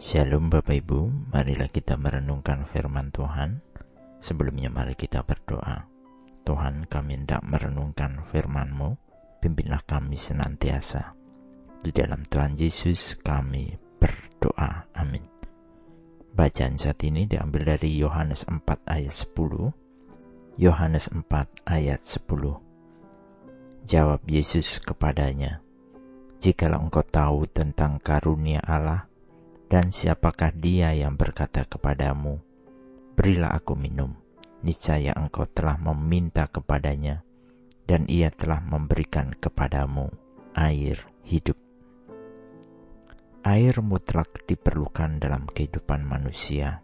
Shalom Bapak Ibu, marilah kita merenungkan firman Tuhan. Sebelumnya mari kita berdoa. Tuhan kami hendak merenungkan firman-Mu, pimpinlah kami senantiasa. Di dalam Tuhan Yesus kami berdoa. Amin. Bacaan saat ini diambil dari Yohanes 4 ayat 10. Yohanes 4 ayat 10. Jawab Yesus kepadanya, Jikalau engkau tahu tentang karunia Allah, dan siapakah dia yang berkata kepadamu, Berilah aku minum, niscaya engkau telah meminta kepadanya, dan ia telah memberikan kepadamu air hidup. Air mutlak diperlukan dalam kehidupan manusia,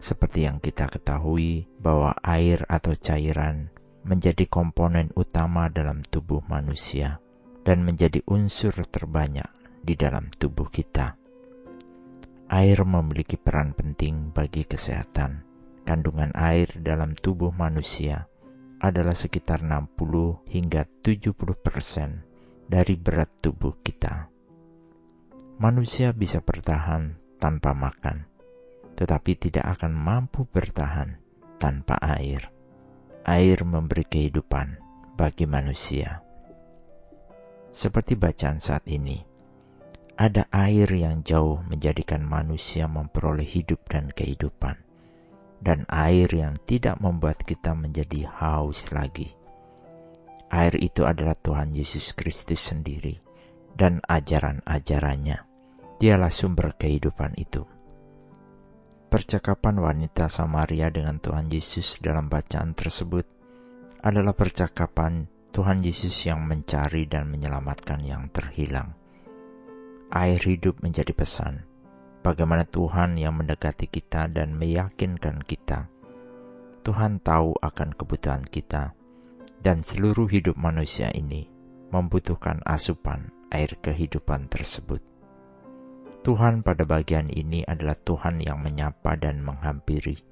seperti yang kita ketahui bahwa air atau cairan menjadi komponen utama dalam tubuh manusia dan menjadi unsur terbanyak di dalam tubuh kita. Air memiliki peran penting bagi kesehatan. Kandungan air dalam tubuh manusia adalah sekitar 60 hingga 70 persen dari berat tubuh kita. Manusia bisa bertahan tanpa makan, tetapi tidak akan mampu bertahan tanpa air. Air memberi kehidupan bagi manusia. Seperti bacaan saat ini, ada air yang jauh menjadikan manusia memperoleh hidup dan kehidupan, dan air yang tidak membuat kita menjadi haus lagi. Air itu adalah Tuhan Yesus Kristus sendiri dan ajaran-ajarannya. Dialah sumber kehidupan itu. Percakapan wanita Samaria dengan Tuhan Yesus dalam bacaan tersebut adalah percakapan Tuhan Yesus yang mencari dan menyelamatkan yang terhilang air hidup menjadi pesan. Bagaimana Tuhan yang mendekati kita dan meyakinkan kita. Tuhan tahu akan kebutuhan kita, dan seluruh hidup manusia ini membutuhkan asupan air kehidupan tersebut. Tuhan pada bagian ini adalah Tuhan yang menyapa dan menghampiri.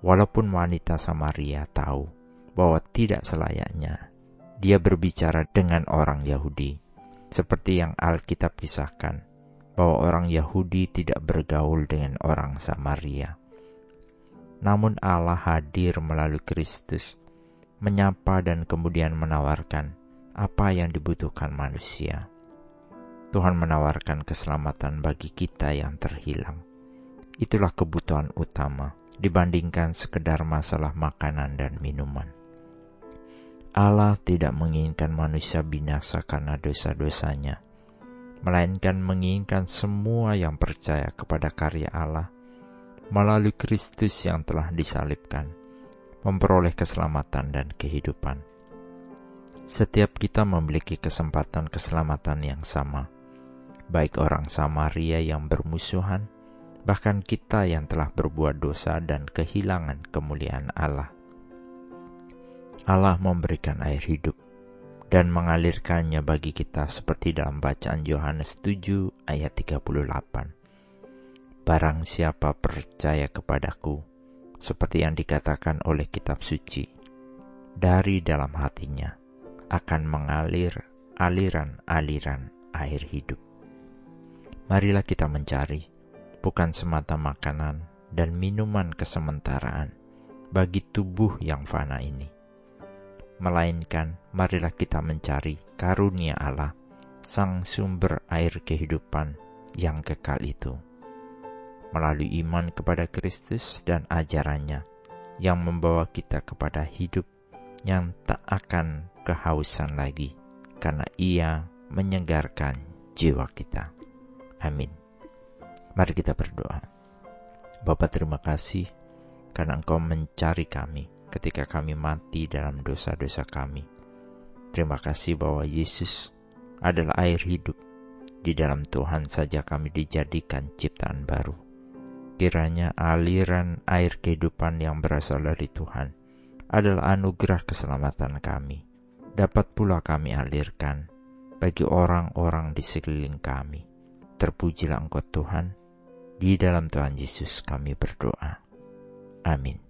Walaupun wanita Samaria tahu bahwa tidak selayaknya dia berbicara dengan orang Yahudi, seperti yang Alkitab pisahkan, bahwa orang Yahudi tidak bergaul dengan orang Samaria. Namun Allah hadir melalui Kristus, menyapa dan kemudian menawarkan apa yang dibutuhkan manusia. Tuhan menawarkan keselamatan bagi kita yang terhilang. Itulah kebutuhan utama dibandingkan sekedar masalah makanan dan minuman. Allah tidak menginginkan manusia binasa karena dosa-dosanya, melainkan menginginkan semua yang percaya kepada karya Allah melalui Kristus yang telah disalibkan, memperoleh keselamatan dan kehidupan. Setiap kita memiliki kesempatan keselamatan yang sama, baik orang Samaria yang bermusuhan, bahkan kita yang telah berbuat dosa dan kehilangan kemuliaan Allah Allah memberikan air hidup dan mengalirkannya bagi kita seperti dalam bacaan Yohanes 7 ayat 38. Barang siapa percaya kepadaku, seperti yang dikatakan oleh kitab suci, dari dalam hatinya akan mengalir aliran-aliran air hidup. Marilah kita mencari bukan semata makanan dan minuman kesementaraan bagi tubuh yang fana ini, melainkan marilah kita mencari karunia Allah, Sang Sumber air kehidupan yang kekal itu. Melalui iman kepada Kristus dan ajarannya yang membawa kita kepada hidup yang tak akan kehausan lagi, karena ia menyegarkan jiwa kita. Amin. Mari kita berdoa. Bapak terima kasih karena Engkau mencari kami ketika kami mati dalam dosa-dosa kami. Terima kasih bahwa Yesus adalah air hidup. Di dalam Tuhan saja kami dijadikan ciptaan baru. Kiranya aliran air kehidupan yang berasal dari Tuhan adalah anugerah keselamatan kami. Dapat pula kami alirkan bagi orang-orang di sekeliling kami. Terpujilah Engkau Tuhan, di dalam Tuhan Yesus kami berdoa. Amin.